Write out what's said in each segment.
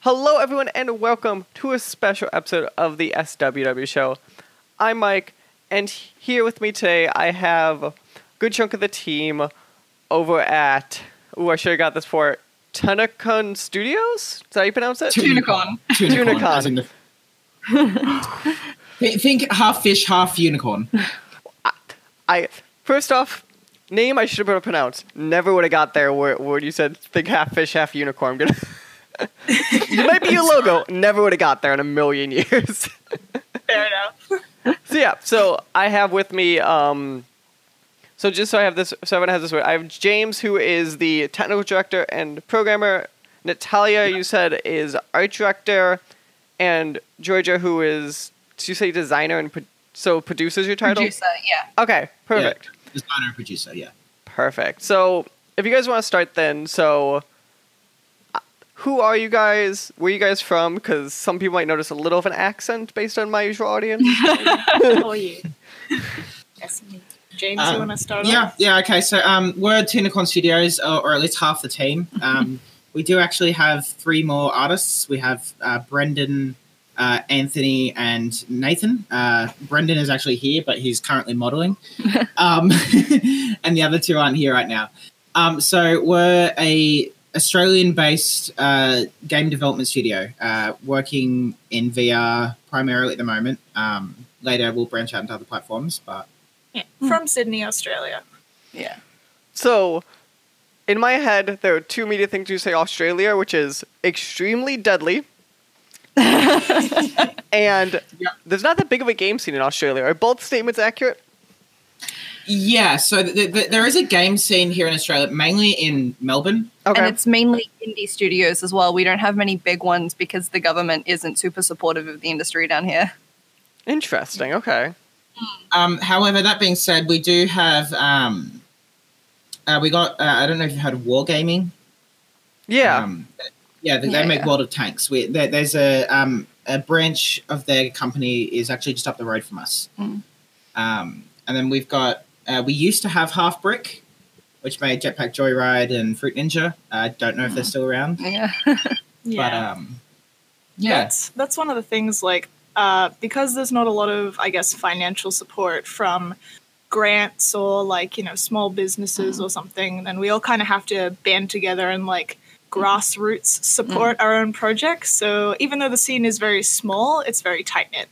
Hello, everyone, and welcome to a special episode of the SWW Show. I'm Mike, and here with me today I have a good chunk of the team over at. Oh, I should have got this for Tunacorn Studios. Is that how you pronounce it? Tunacorn. Tunacorn. as in the- Thi- Think half fish, half unicorn. I first off, name I should have been able to pronounce. Never would have got there where, where you said think half fish, half unicorn. I'm gonna. it might be your logo. Never would have got there in a million years. Fair enough. so yeah, so I have with me. Um, so just so I have this, so everyone has this. Word. I have James, who is the technical director and programmer. Natalia, you said, is art director, and Georgia, who is, did you say designer and pro- so producers your title? Producer, yeah. Okay, perfect. Yeah, designer and producer, yeah. Perfect. So, if you guys want to start then, so uh, who are you guys? Where are you guys from? Because some people might notice a little of an accent based on my usual audience. oh, yeah. Yes, me. James, you Um, want to start Yeah, off? yeah, okay. So um, we're Tunacorn Studios, or, or at least half the team. Um, we do actually have three more artists. We have uh, Brendan, uh, Anthony, and Nathan. Uh, Brendan is actually here, but he's currently modeling. um, and the other two aren't here right now. Um, so we're a Australian-based uh, game development studio uh, working in VR primarily at the moment. Um, later, we'll branch out into other platforms, but Yeah. From Sydney, Australia. Yeah. so, in my head, there are two immediate things you say Australia, which is extremely deadly. and Yeah. there's not that big of a game scene in Australia. Are both statements accurate? Yeah, so th- th- there is a game scene here in Australia, mainly in Melbourne. Okay. And it's mainly indie studios as well. We don't have many big ones because the government isn't super supportive of the industry down here. Interesting. Okay. Um, however, that being said, we do have um, uh, we got uh, I don't know if you've heard of Wargaming. Yeah. Um, yeah, they, Yeah, they make yeah. World of Tanks. We, there, there's a um, a branch of their company is actually just up the road from us. Mm. Um, and then we've got uh, we used to have Halfbrick, which made Jetpack Joyride and Fruit Ninja. I don't know if they're Mm. still around, Yeah. Yeah. but um, yeah, That's, that's one of the things, like, uh, because there's not a lot of, I guess, financial support from grants or, like, you know, small businesses or something, then we all kind of have to band together and, like, grassroots support our own projects. So even though the scene is very small, it's very tight knit.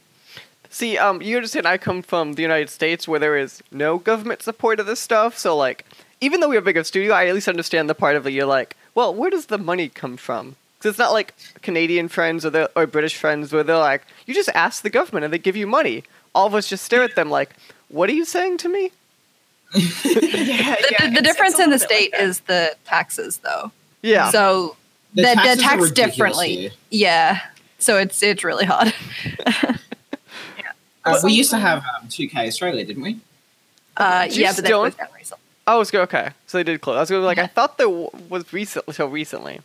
See, um, you understand I come from the United States where there is no government support of this stuff, so like, even though we have a bigger studio, I at least understand the part of it you're like, well, where does the money come from? Because it's not like Canadian friends or the, or British friends where they're like, you just ask the government and they give you money. All of us just stare at them like, what are you saying to me? yeah, The, the- the difference in the state is the taxes, though. Yeah. So The the, the, taxes are tax ridiculous differently. Yeah. So it's it's really hard. Uh, we used to have um, 2K Australia, didn't we? Uh, yeah, but that still- closed down recently. oh, it's good. Okay. So they did close. I was gonna be like, I thought there was recent until recently.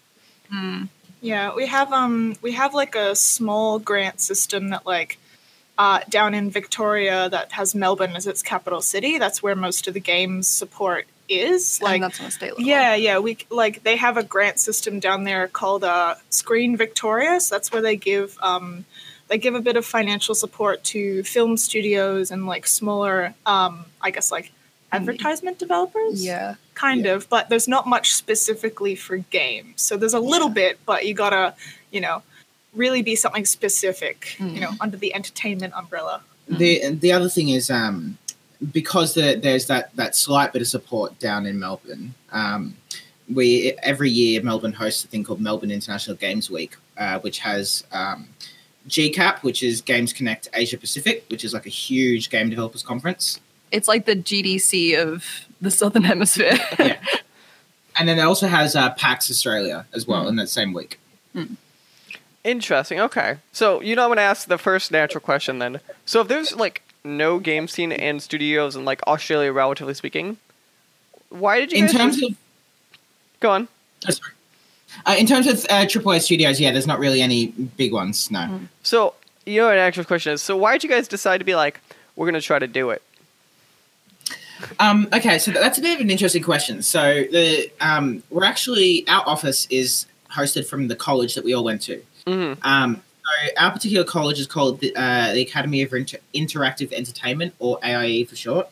Yeah, we have um we have like a small grant system that like uh, down in Victoria that has Melbourne as its capital city. That's where most of the games support is. Like Like that's on a state level. yeah, yeah, we like they have a grant system down there called uh, Screen Victoria. So that's where they give um they give a bit of financial support to film studios and like smaller um I guess like advertisement developers Yeah. kind Yeah. of, but there's not much specifically for games. So there's a little bit, but you gotta, you know, really be something specific, you know, under the entertainment umbrella. The the other thing is um, because the, there's that that slight bit of support down in Melbourne. Um, we every year Melbourne hosts a thing called Melbourne International Games Week, uh, which has um, GCAP, which is Games Connect Asia Pacific, which is like a huge game developers conference. It's like the GDC of the Southern Hemisphere. Yeah. And then it also has uh, PAX Australia as well in that same week. Interesting. Okay. So you know I'm gonna ask the first natural question then. So if there's like no game scene and studios in like Australia, relatively speaking, why did you In guys terms of go on? oh, sorry. Uh, in terms of uh, AAA studios, yeah, there's not really any big ones. No. So you know an actual question is so why did you guys decide to be like we're gonna try to do it? Um, okay, so that's a bit of an interesting question. So the um, we're actually our office is hosted from the college that we all went to. hmm Um, so our particular college is called the, uh, the Academy of Inter- Interactive Entertainment, or AIE for short,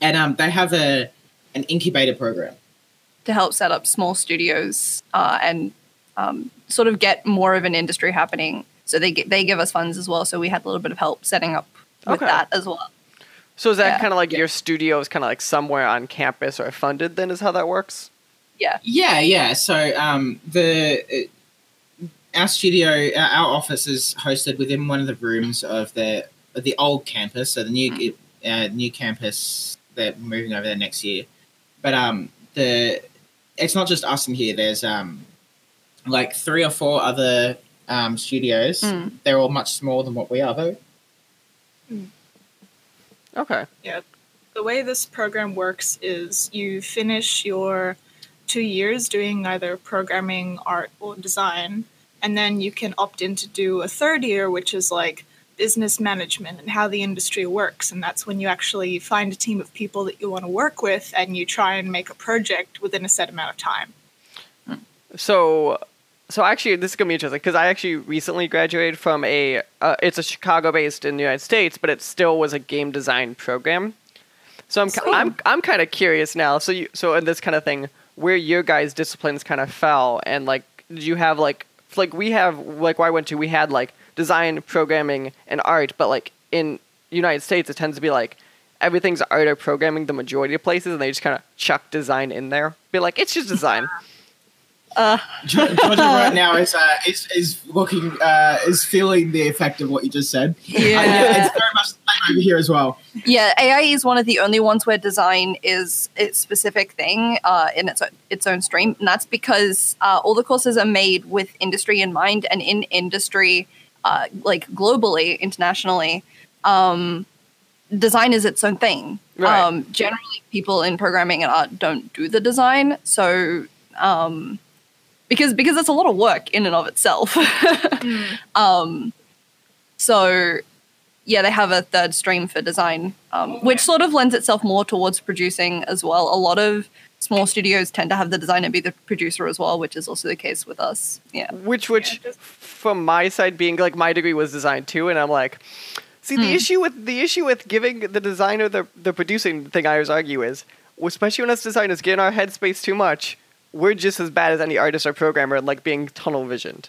and um, they have a an incubator program. to help set up small studios uh, and um, sort of get more of an industry happening. So they gi- they give us funds as well. So we had a little bit of help setting up with Okay. that as well. So is that Yeah. kind of like your studio is kind of like somewhere on campus or funded? Then is how that works. Yeah. Yeah, yeah. So um, the our studio, our, our office is hosted within one of the rooms of the of the old campus. So the new uh, new campus, they're moving over there next year. But um, the it's not just us in here. There's um, like three or four other um, studios. Mm. They're all much smaller than what we are, though. Okay. Yeah. The way this program works is you finish your two years doing either programming, art, or design, and then you can opt in to do a third year, which is like business management and how the industry works. And that's when you actually find a team of people that you want to work with and you try and make a project within a set amount of time. So, so actually, this is gonna be interesting because I actually recently graduated from a. Uh, it's a Chicago-based in the United States, but it still was a game design program. So I'm Same. I'm I'm kind of curious now. So you so in this kind of thing, where your guys' disciplines kind of fell, and like, did you have like like we have like where I went to, we had like design, programming, and art, but like in United States, it tends to be like everything's art or programming the majority of places, and they just kind of chuck design in there. Be like, it's just design. Georgia right now is uh, is is looking uh, is feeling the effect of what you just said. Uh, yeah, it's very much the same over here as well. Yeah, AI is one of the only ones where design is its specific thing uh, in its own, its own stream, and that's because uh, all the courses are made with industry in mind, and in industry, uh, like globally, internationally, um, design is its own thing. Right. Um, generally, people in programming and art don't do the design, so um, because because it's a lot of work in and of itself. um, so yeah, they have a third stream for design, um, which sort of lends itself more towards producing as well. A lot of small studios tend to have the designer be the producer as well, which is also the case with us. Yeah. which which just- from my side being like my degree was design too and i'm like see the issue with the issue with giving the designer the, the producing thing i always argue is especially when us designers get in our headspace too much we're just as bad as any artist or programmer like being tunnel visioned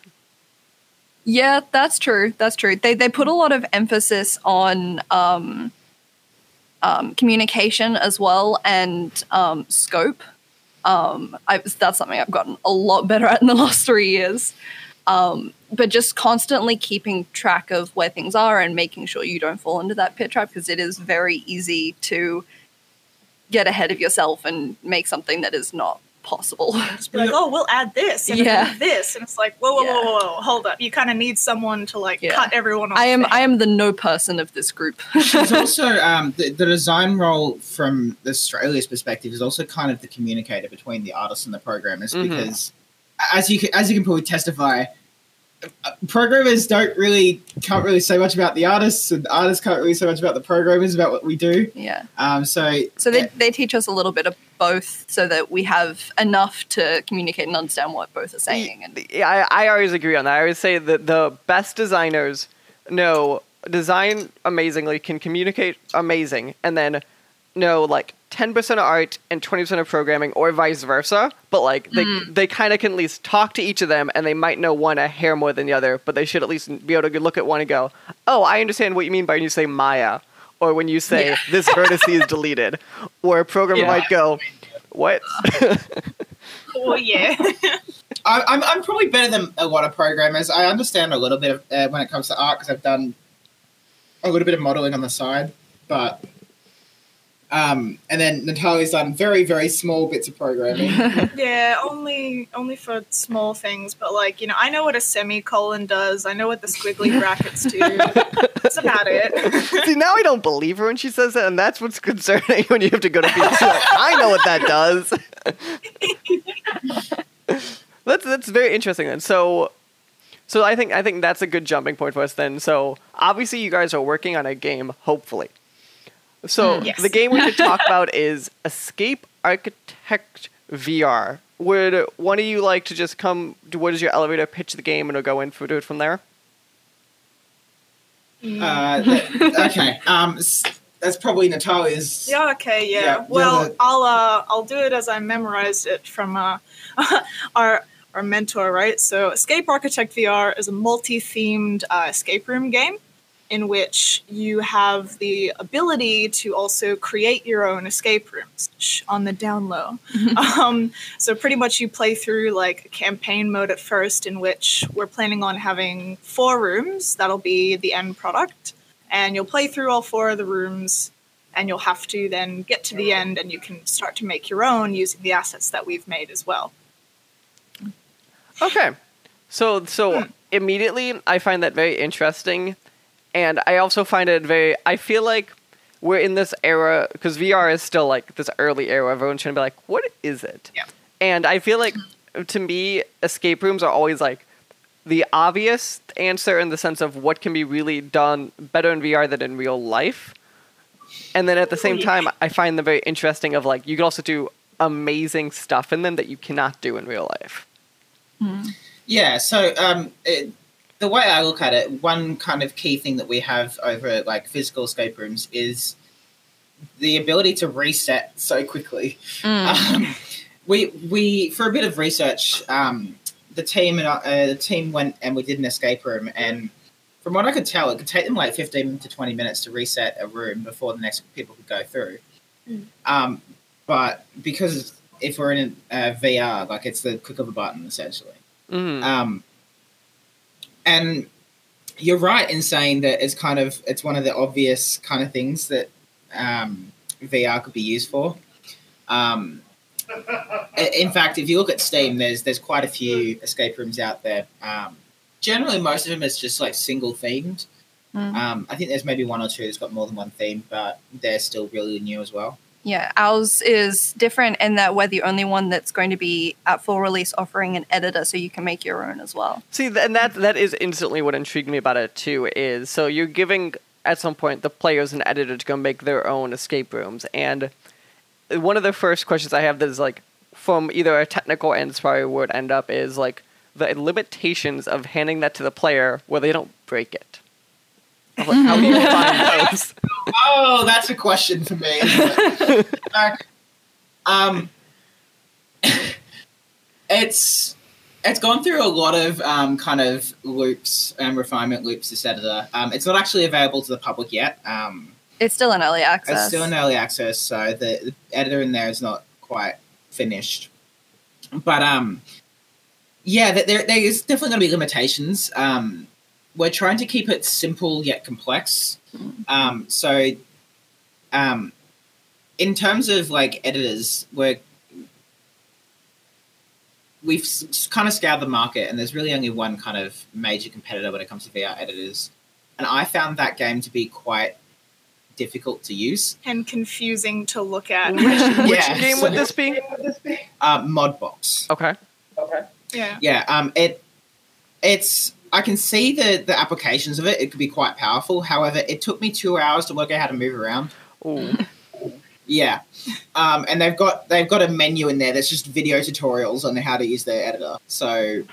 Yeah, that's true. That's true. They they put a lot of emphasis on um, um, communication as well and um, scope. Um, I, that's something I've gotten a lot better at in the last three years. Um, but just constantly keeping track of where things are and making sure you don't fall into that pit trap because it is very easy to get ahead of yourself and make something that is not possible. Just be like, oh, we'll add this and Yeah. yeah. this, and it's like, whoa, whoa, Yeah. whoa, whoa, whoa, hold up. You kind of need someone to like Yeah. cut everyone off. I am. I am the no person of this group. There's also um, the, the design role from Australia's perspective is also kind of the communicator between the artists and the programmers Mhm. because as you can, as you can probably testify, programmers don't really can't really say much about the artists, and artists can't really say much about the programmers about what we do. yeah. Um, so So they, they teach us a little bit of both so that we have enough to communicate and understand what both are saying. And Yeah, I, I always agree on that. I always say that the best designers know design amazingly, can communicate amazing, and then know like 10% of art and 20% of programming, or vice versa. But like they, they kind of can at least talk to each of them, and they might know one a hair more than the other, but they should at least be able to look at one and go, oh, I understand what you mean by when you say Maya. Or when you say Yeah. this vertex is deleted, or a programmer Yeah. might go, "What? oh yeah. I, I'm I'm probably better than a lot of programmers. I understand a little bit of, uh, when it comes to art because I've done a little bit of modeling on the side, but um, and then Natalia's done very very small bits of programming. Yeah, only only for small things, but like you know, I know what a semicolon does. I know what the squiggly brackets do. That's about it. See, now I don't believe her when she says that, and that's what's concerning when you have to go to people. Like, I know what that does. that's that's very interesting then. So, so I think I think that's a good jumping point for us then. So obviously you guys are working on a game, hopefully. So Mm. Yes. the game we should talk about is Escape Architect VR. Would one of you like to just come? Do what is your elevator pitch the game, and we'll go in for do it from there? Uh, th- okay. Um, that's probably Natalia's. Yeah. Okay. Yeah. Yeah, well, the- I'll uh, I'll do it as I memorized it from uh, our our mentor, right? So, Escape Architect VR is a multi-themed uh, escape room game in which you have the ability to also create your own escape rooms Shh, on the down low. um, so, pretty much you play through like a campaign mode at first, in which we're planning on having four rooms. That'll be the end product and you'll play through all four of the rooms and you'll have to then get to the end and you can start to make your own using the assets that we've made as well Okay. So so immediately I find that very interesting and I also find it very I feel like we're in this era because VR is still like this early era where everyone's trying to be like what is it? Yeah. And I feel like to me escape rooms are always like the obvious answer in the sense of what can be really done better in VR than in real life. And then at the same time I find them very interesting of like you can also do amazing stuff in them that you cannot do in real life. Yeah, so um, it, the way I look at it, one kind of key thing that we have over like physical escape rooms is the ability to reset so quickly. Um, we we for a bit of research, um, the team and uh, the team went and we did an escape room, and from what I could tell, it could take them like fifteen to twenty minutes to reset a room before the next people could go through. Um, but because if we're in uh, VR, like it's the click of a button essentially. Mhm. Um, and you're right in saying that it's kind of it's one of the obvious kind of things that um, VR could be used for. Um, in fact, if you look at Steam, there's there's quite a few escape rooms out there. Um, generally, most of them is just like single themed. Mm. Um, I think there's maybe one or two that's got more than one theme, but they're still really new as well. Yeah, ours is different in that we're the only one that's going to be at full release offering an editor so you can make your own as well. See, and that that is instantly what intrigued me about it too. Is so you're giving at some point the players an editor to go make their own escape rooms, and one of the first questions I have that is like from either a technical and inspired would end up is like the limitations of handing that to the player where they don't break it. Of, like, how do you find those? Oh, that's a question for me. It? Like, um, it's it's gone through a lot of um, kind of loops and refinement loops. This editor, um, it's not actually available to the public yet. Um, It's still in early access. it's still in early access, so the, the editor in there is not quite finished. But um, yeah, there there is definitely going to be limitations. Um, we're trying to keep it simple yet complex. Um, so, um, in terms of like editors, we're we've s- kind of scoured the market, and there's really only one kind of major competitor when it comes to VR editors. And I found that game to be quite difficult to use. and confusing to look at. Which, which game so- would this be? Uh, Modbox. Okay. Okay. yeah. Yeah, um, it it's I can see the the applications of it. It could be quite powerful. However, it took me two hours to work out how to move around. Ooh. Yeah, um, and they've got they've got a menu in there that's just video tutorials on how to use their editor. So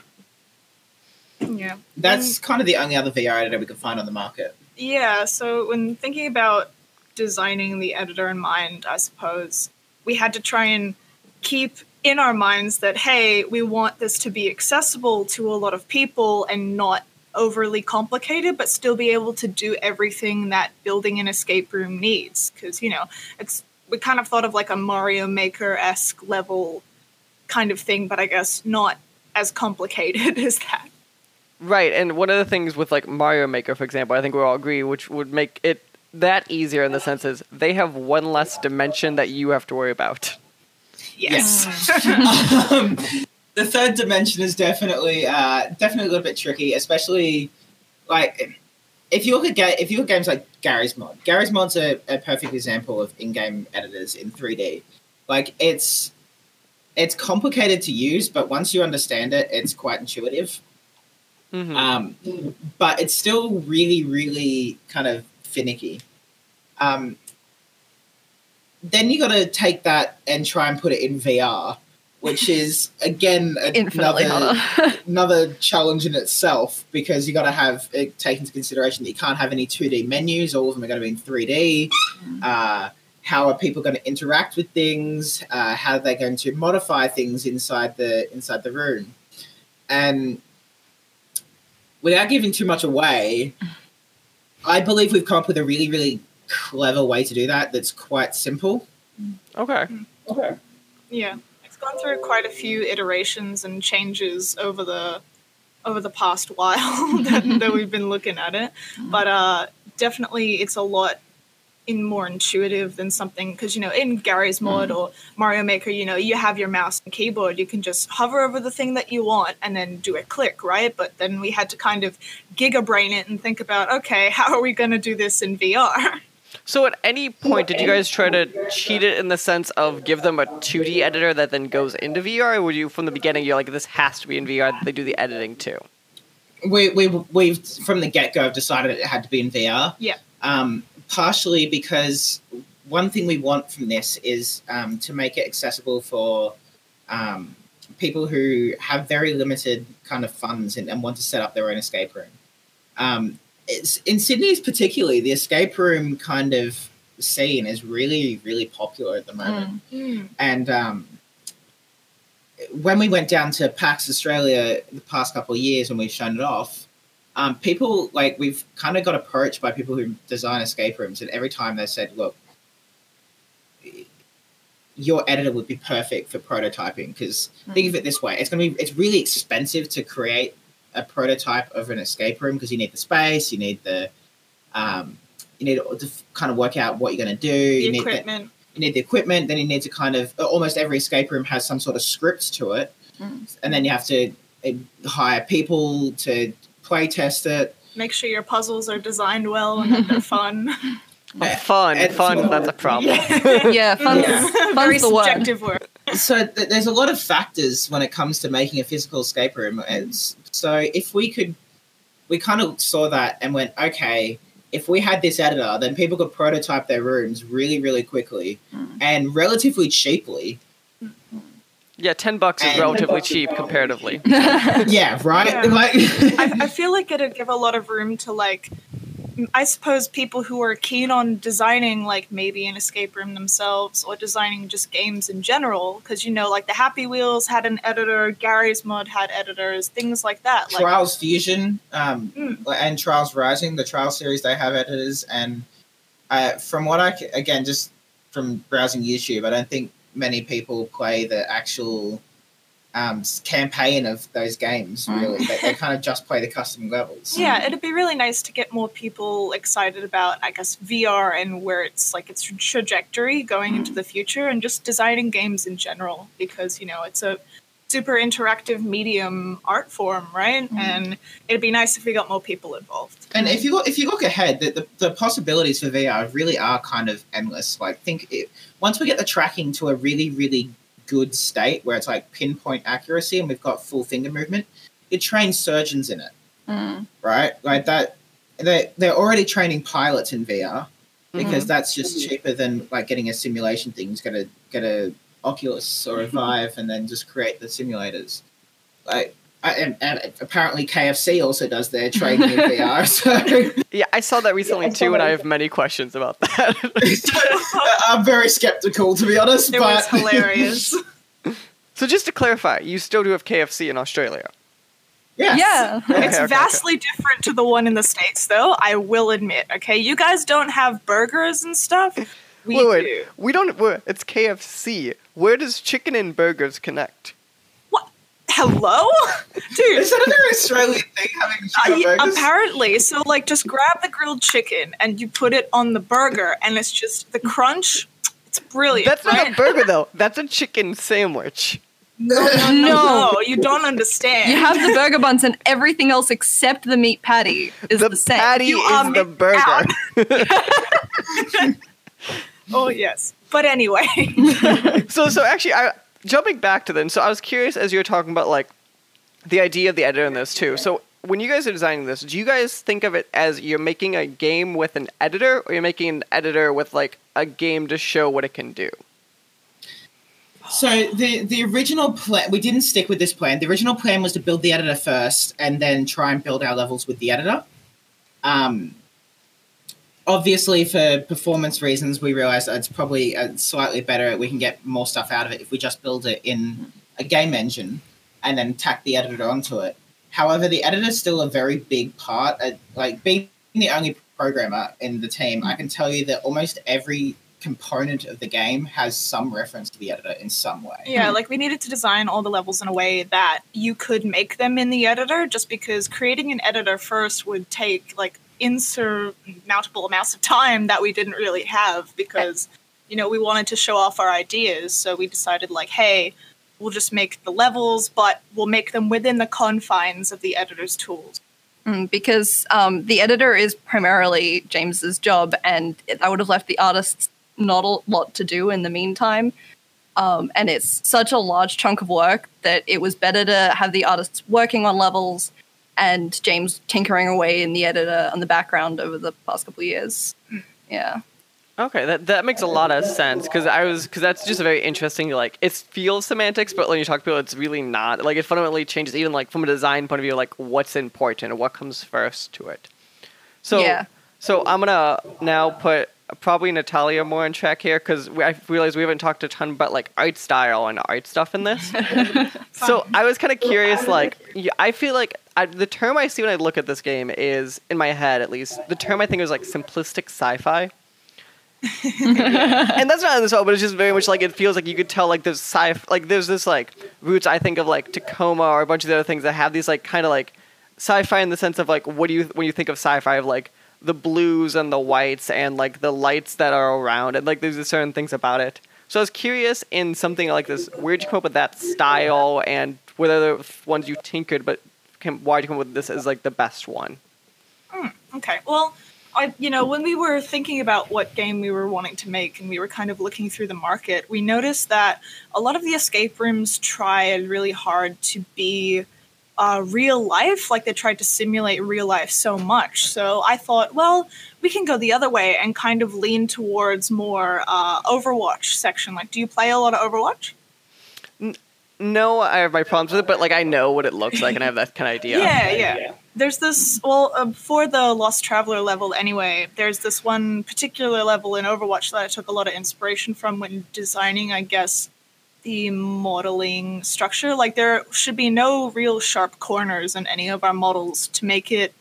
Yeah. that's kind of the only other VR editor we can find on the market. Yeah, so when thinking about designing the editor in mind, I suppose we had to try and keep in our minds that, hey, we want this to be accessible to a lot of people and not overly complicated, but still be able to do everything that building an escape room needs. Because, you know, it's we kind of thought of like a Mario Maker esque level kind of thing, but I guess not as complicated as that. Right, and one of the things with like Mario Maker, for example, I think we all agree, which would make it that easier in the sense is they have one less dimension that you have to worry about. Yes. um, the third dimension is definitely uh, definitely a little bit tricky, especially like if you look at ga- if you look at games like Garry's Mod. Garry's Mod's a, a perfect example of in-game editors in 3D. Like it's it's complicated to use, but once you understand it, it's quite intuitive. Mhm. Um, but it's still really, really kind of finicky. Um, then you got to take that and try and put it in VR, which is again another another challenge in itself because you got to have it take into consideration that you can't have any 2D menus. All of them are going to be in 3D. Uh, how are people going to interact with things? Uh, how are they going to modify things inside the inside the room? And without giving too much away, I believe we've come up with a really, really clever way to do that. That's quite simple. Okay. Okay. Yeah, it's gone through quite a few iterations and changes over the over the past while that, that we've been looking at it. But uh, definitely, it's a lot in more intuitive than something because you know in Garry's mod or Mario Maker, you know you have your mouse and keyboard. You can just hover over the thing that you want and then do a click, right? But then we had to kind of gigabrain it and think about okay, how are we going to do this in VR? So at any point, did you guys try to cheat it in the sense of give them a 2D editor that then goes into VR? Or would you, from the beginning, you're like, this has to be in VR, they do the editing too? We we we've from the get go have decided it had to be in VR. Yeah. Um, partially because one thing we want from this is um, to make it accessible for um, people who have very limited kind of funds and, and want to set up their own escape room. Um, it's, in Sydney's particularly, the escape room kind of scene is really, really popular at the moment. And um, when we went down to PAX Australia the past couple of years when we've shown it off, um, people like we've kind of got approached by people who design escape rooms, and every time they said, "Look, your editor would be perfect for prototyping." Because think of it this way: it's going to be it's really expensive to create a prototype of an escape room because you need the space, you need the um, you need to kind of work out what you're going to do. The you need the, equipment. you need the equipment, then you need to kind of almost every escape room has some sort of script to it, and then you have to uh, hire people to play test it. Make sure your puzzles are designed well and that they're fun. Yeah. Fun, And- fun, that's a problem. yeah, fun's, Yeah. fun's Very the word. subjective word. so th- there's a lot of factors when it comes to making a physical escape room. It's, so if we could, we kind of saw that and went, okay, if we had this editor, then people could prototype their rooms really, really quickly hmm. and relatively cheaply. Yeah, 10 bucks is And- relatively cheap comparatively. yeah, right. Yeah. Like, I, I feel like it'd give a lot of room to like I suppose people who are keen on designing like maybe an escape room themselves or designing just games in general because you know like the Happy Wheels had an editor, Garry's Mod had editors, things like that. Like Trials Fusion um, Mm. and Trials Rising, the Trial series, they have editors. And uh, from what I again, just from browsing YouTube, I don't think many people play the actual um, campaign of those games. Mm. Really, they, they kind of just play the custom levels. yeah, it'd be really nice to get more people excited about, I guess, VR and where it's like its trajectory going into the future and just designing games in general because, you know, it's a super interactive medium art form, right? And it'd be nice if we got more people involved. And if you look, if you look ahead, the, the, the possibilities for VR really are kind of endless. Like, think it, once we get the tracking to a really, really good state where it's like pinpoint accuracy and we've got full finger movement, you train surgeons in it, Mm. right? Like that. They they're already training pilots in VR because mm-hmm. that's just mm-hmm. cheaper than like getting a simulation thing. Just get a get a Oculus or a mm-hmm. Vive and then just create the simulators. Like. I- And, and apparently KFC also does their training in VR. So Yeah, I saw that recently too, and I have many questions about that. I'm very skeptical, to be honest. It but was hilarious. so just to clarify, you still do have KFC in Australia. yes. Yeah. Okay, it's okay, vastly different to the one in the states, though. I will admit. Okay, you guys don't have burgers and stuff. We wait, wait, do. we don't. wait, It's KFC. Where does chicken and burgers connect? What? Hello, dude. Is that a very Australian thing, having Uh, chicken yeah, apparently, so like, just grab the grilled chicken and you put it on the burger, and it's just the crunch. It's brilliant. That's not a burger though. That's a chicken sandwich. No, no, no, No. no, you don't understand. You have the burger buns and everything else except the meat patty is the the, same. patty You is the burger. oh yes, but anyway. so so actually I jumping back to then, so I was curious as you were talking about like the idea of the editor in this too. So when you guys are designing this, do you guys think of it as you're making a game with an editor, or you're making an editor with like a game to show what it can do? So the the original plan we didn't stick with this plan. The original plan was to build the editor first and then try and build our levels with the editor. Um, obviously, for performance reasons, we realized it's probably uh, slightly better. We can get more stuff out of it if we just build it in a game engine and then tack the editor onto it. However, the editor is still a very big part. Like being the only programmer in the team, I can tell you that almost every component of the game has some reference to the editor in some way. Yeah, like we needed to design all the levels in a way that you could make them in the editor just because creating an editor first would take like insurmountable amounts of time that we didn't really have because you know, we wanted to show off our ideas, so we decided like, hey, we'll just make the levels, but we'll make them within the confines of the editor's tools. Mm, because um, the editor is primarily James's job, and I would have left the artists not a lot to do in the meantime. Um, and it's such a large chunk of work that it was better to have the artists working on levels and James tinkering away in the editor on the background over the past couple of years. Yeah. Okay, that that makes a lot of sense because I was because that's just a very interesting like it feels semantics, but when you talk to people, it's really not. Like it fundamentally changes even like from a design point of view, like what's important and what comes first to it. So Yeah. so I'm gonna now put probably Natalia more in track here because I realize we haven't talked a ton about like art style and art stuff in this. so I was kind of curious, like I feel like I, the term I see when I look at this game is in my head at least. The term I think is like simplistic sci-fi and that's not in the song, but it's just very much like it feels like you could tell like there's sci fi like there's this like roots I think of like Tacoma or a bunch of the other things that have these like kind of like sci-fi in the sense of like what do you when you think of sci-fi of like the blues and the whites and like the lights that are around and like there's certain things about it. So I was curious in something like this, where'd you come up with that style and whether the ones you tinkered, but came, why'd you come up with this as like the best one? Hmm, okay. Well, I you know, when we were thinking about what game we were wanting to make and we were kind of looking through the market, we noticed that a lot of the escape rooms tried really hard to be uh, real life, like they tried to simulate real life so much. So I thought, well, we can go the other way and kind of lean towards more uh, Overwatch section. Like, do you play a lot of Overwatch? No, I have my problems with it, but like I know what it looks like and I have that kind of idea. Yeah, yeah. There's this, well, uh, for the Lost Traveler level anyway, there's this one particular level in Overwatch that I took a lot of inspiration from when designing, I guess, the modeling structure. Like, there should be no real sharp corners in any of our models to make it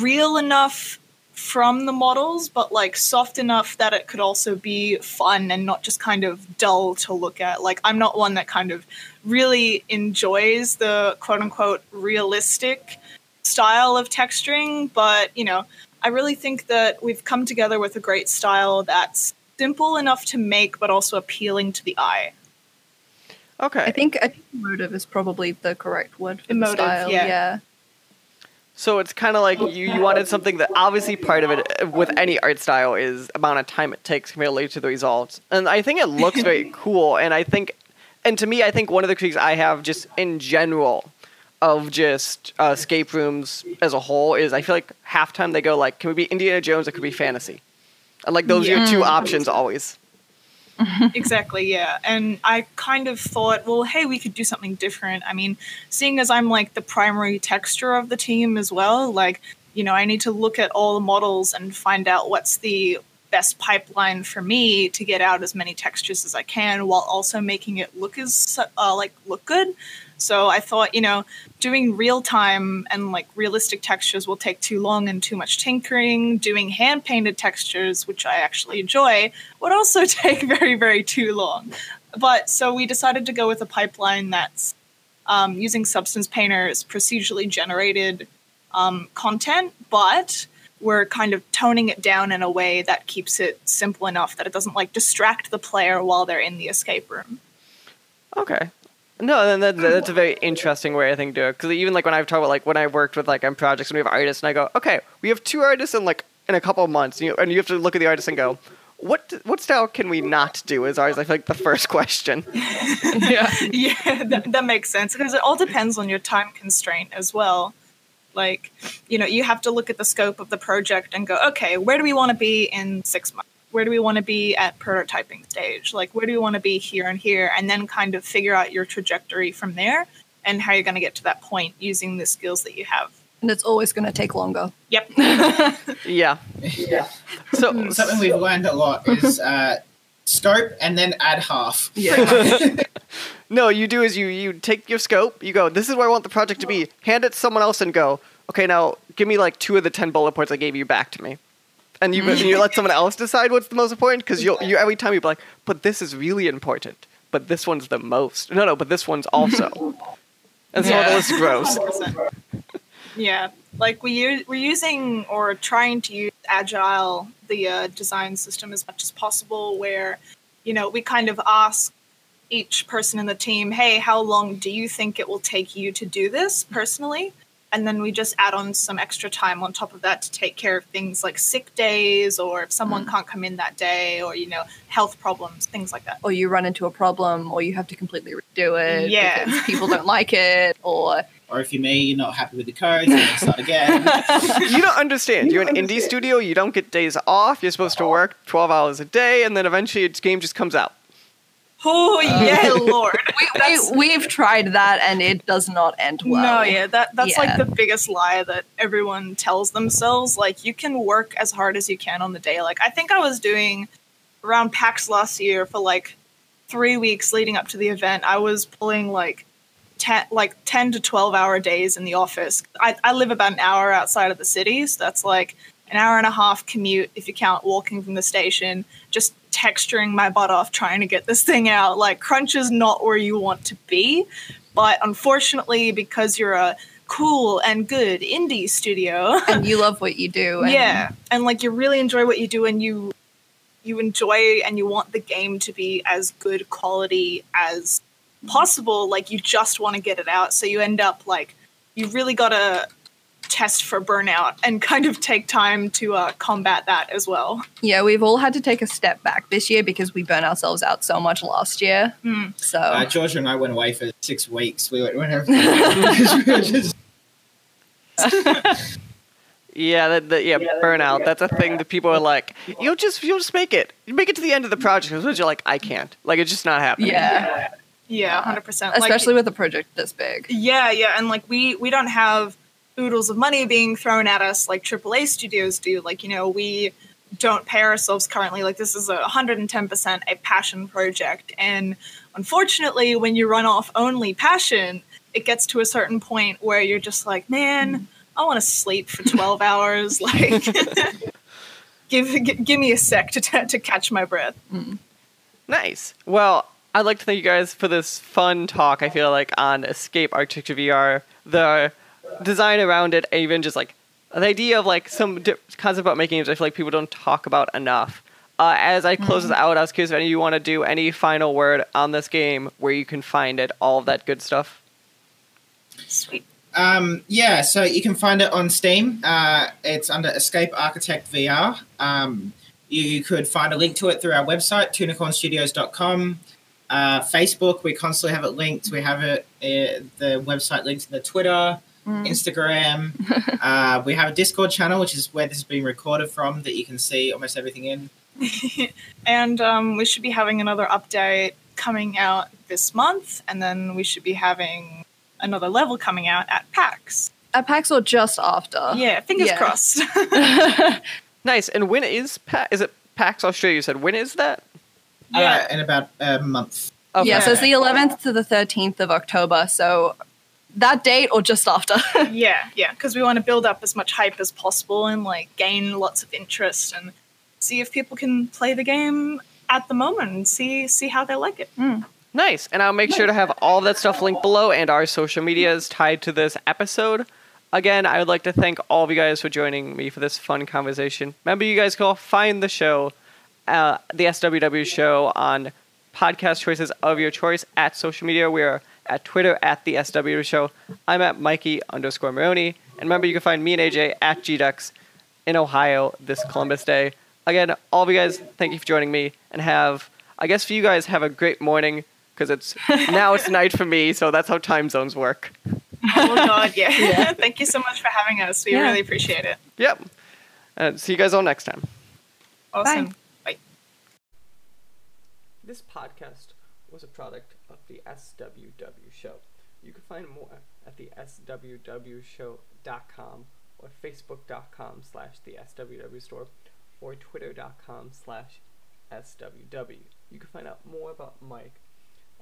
real enough from the models, but like soft enough that it could also be fun and not just kind of dull to look at. Like, I'm not one that kind of really enjoys the quote unquote realistic style of texturing, but you know, I really think that we've come together with a great style that's simple enough to make but also appealing to the eye. Okay. I think I think emotive is probably the correct word for Emotive, the style. yeah. yeah. So it's kind of like you, you wanted something that obviously part of it uh, with any art style is amount of time it takes compared to the results. And I think it looks very cool. And I think, and to me, I think one of the critiques I have just in general of just uh, escape rooms as a whole is I feel like half time they go like, can we be Indiana Jones or could we be fantasy? And like those are your two options always. exactly, yeah. And I kind of thought, well, hey, we could do something different. I mean, seeing as I'm like the primary texture of the team as well, like, you know, I need to look at all the models and find out what's the best pipeline for me to get out as many textures as I can while also making it look as uh, like look good. So I thought, you know, doing real time and like realistic textures will take too long and too much tinkering. Doing hand painted textures, which I actually enjoy, would also take very, very too long. But so we decided to go with a pipeline that's um, using Substance Painter's procedurally generated um, content, but we're kind of toning it down in a way that keeps it simple enough that it doesn't like distract the player while they're in the escape room. Okay. No, then that, that's a very interesting way I think to do it. Because even like when I've talked about like when I worked with like on projects and we have artists and I go, okay, we have two artists in like in a couple of months, and you, and you have to look at the artist and go, what what style can we not do? Is always I like the first question. yeah. yeah, that, that makes sense because it all depends on your time constraint as well. Like, you know, you have to look at the scope of the project and go, okay, where do we want to be in six months? Where do we want to be at prototyping stage? Like, where do we want to be here and here? And then kind of figure out your trajectory from there and how you're going to get to that point using the skills that you have. And it's always going to take longer. Yep. Yeah. Yeah. So Something we've learned a lot is uh, scope and then add half. Yeah. No, you do is you you take your scope, you go, this is where I want the project to be, hand it to someone else and go, okay, now give me like two of the ten bullet points I gave you back to me. And you, and you let someone else decide what's the most important because you'll you every time you'll be like, but this is really important, but this one's the most. No, no, but this one's also. And so the Yeah. list grows. 100%. yeah, like we u- we're using or trying to use agile the uh, design system as much as possible, where you know we kind of ask each person in the team, "Hey, how long do you think it will take you to do this personally?" And then we just add on some extra time on top of that to take care of things like sick days, or if someone mm. can't come in that day, or you know health problems, things like that. or you run into a problem, or you have to completely redo it Yeah. because people don't like it, or Or if you're me, you're not happy with the code, you can start again. You don't understand. You're an indie studio. You don't get days off. You're supposed to work 12 hours a day, and then eventually its game just comes out. Oh um, yeah, Lord. We, we've tried that and it does not end well. No, yeah, that that's Yeah. like the biggest lie that everyone tells themselves. Like you can work as hard as you can on the day. Like I think I was doing around PAX last year for like three weeks leading up to the event. I was pulling like ten like ten to twelve hour days in the office. I, I live about an hour outside of the city, so that's like an hour and a half commute if you count walking from the station, just texturing my butt off trying to get this thing out. Like crunch is not where you want to be, but unfortunately because you're a cool and good indie studio, And you love what you do. And yeah, and like you really enjoy what you do and you you enjoy and you want the game to be as good quality as possible, like you just want to get it out. So you end up like you really got to test for burnout and kind of take time to uh, combat that as well. Yeah, we've all had to take a step back this year because we burnt ourselves out so much last year. Mm. So Uh, Georgia and I went away for six weeks. We went, went we just Yeah, that, that yeah, burnout. That's a thing that people are like, you'll just you'll just make it. You make it to the end of the project. Because you're like, I can't. Like it's just not happening. yeah, Yeah, hundred percent. especially with a project this big. Yeah, yeah, and like we we don't have oodles of money being thrown at us like AAA studios do. Like you know we don't pay ourselves currently. Like this is a 110% a passion project, and unfortunately, when you run off only passion, it gets to a certain point where you're just like, man, I want to sleep for 12 hours. Like, give, gi- give me a sec to t- to catch my breath. Mm. Nice. Well, I'd like to thank you guys for this fun talk. I feel like on Escape Architecture VR, the design around it, even just like the idea of like some di- concept about making games. I feel like people don't talk about enough. Uh, as I close this out, I was curious if any of you want to do any final word on this game, where you can find it, all of that good stuff. Sweet. Um, yeah, so you can find it on Steam. Uh, it's under Escape Architect VR. Um, you could find a link to it through our website, tunacornstudios.com. Uh, Facebook, we constantly have it linked. We have it, uh, the website linked in the Twitter, Instagram. uh, we have a Discord channel, which is where this is being recorded from, that you can see almost everything in. and um, we should be having another update coming out this month, and then we should be having another level coming out at PAX. At PAX or just after. yeah, fingers yeah. crossed. Nice. And when is PAX? is it PAX Australia? You said when is that? yeah, Uh, in about a month. Okay. Yeah, so it's the 11th to the 13th of October. So that date or just after. yeah, yeah, because we want to build up as much hype as possible and like gain lots of interest and see if people can play the game at the moment and see see how they like it. Nice. And I'll make sure to have all that stuff linked below and our social medias tied to this episode. Again, I would like to thank all of you guys for joining me for this fun conversation. Remember, you guys can all find the show, uh, the SWW show, on podcast choices of your choice at social media. We are at Twitter at the SW show. I'm at Mikey underscore Morrone. And remember, you can find me and AJ at GDEX in Ohio this Columbus Day. Again, all of you guys, thank you for joining me and have, I guess for you guys, have a great morning because it's now it's night for me, so that's how time zones work. Oh God, yeah. Yeah. Thank you so much for having us. We Yeah. really appreciate it. Yep. And see you guys all next time. Awesome. Bye. This podcast was a product of the SWW Show. You can find more at the SWWShow.com or Facebook.com slash the SWW Store or Twitter.com slash SWW. You can find out more about Mike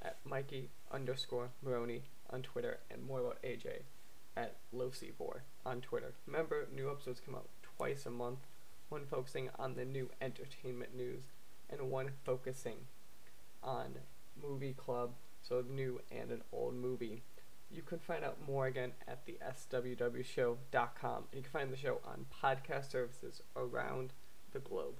at Mikey underscore Morrone on Twitter and more about AJ at LoseyBoy on Twitter. Remember, new episodes come out twice a month, one focusing on the new entertainment news and one focusing on movie club, so a new and an old movie. You can find out more again at the SWWshow.com. And you can find the show on podcast services around the globe.